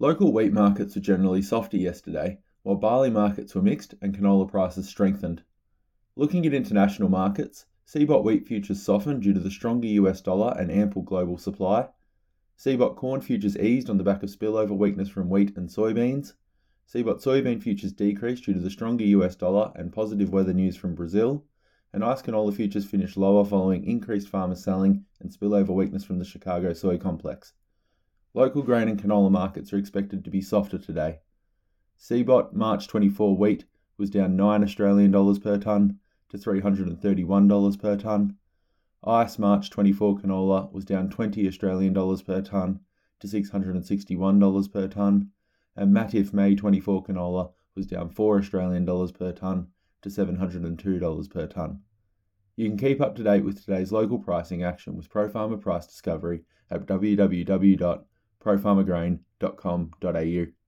Local wheat markets were generally softer yesterday, while barley markets were mixed and canola prices strengthened. Looking at international markets, CBOT wheat futures softened due to the stronger US dollar and ample global supply. CBOT corn futures eased on the back of spillover weakness from wheat and soybeans. CBOT soybean futures decreased due to the stronger US dollar and positive weather news from Brazil. And ICE canola futures finished lower following increased farmer selling and spillover weakness from the Chicago soy complex. Local grain and canola markets are expected to be softer today. CBOT March 24 wheat was down 9 Australian dollars per tonne to $331 per tonne. ICE March 24 canola was down 20 Australian dollars per tonne to $661 per tonne, and Matif May 24 canola was down 4 Australian dollars per tonne to $702 per tonne. You can keep up to date with today's local pricing action with ProFarmer Price Discovery at www.profarmergrain.com.au.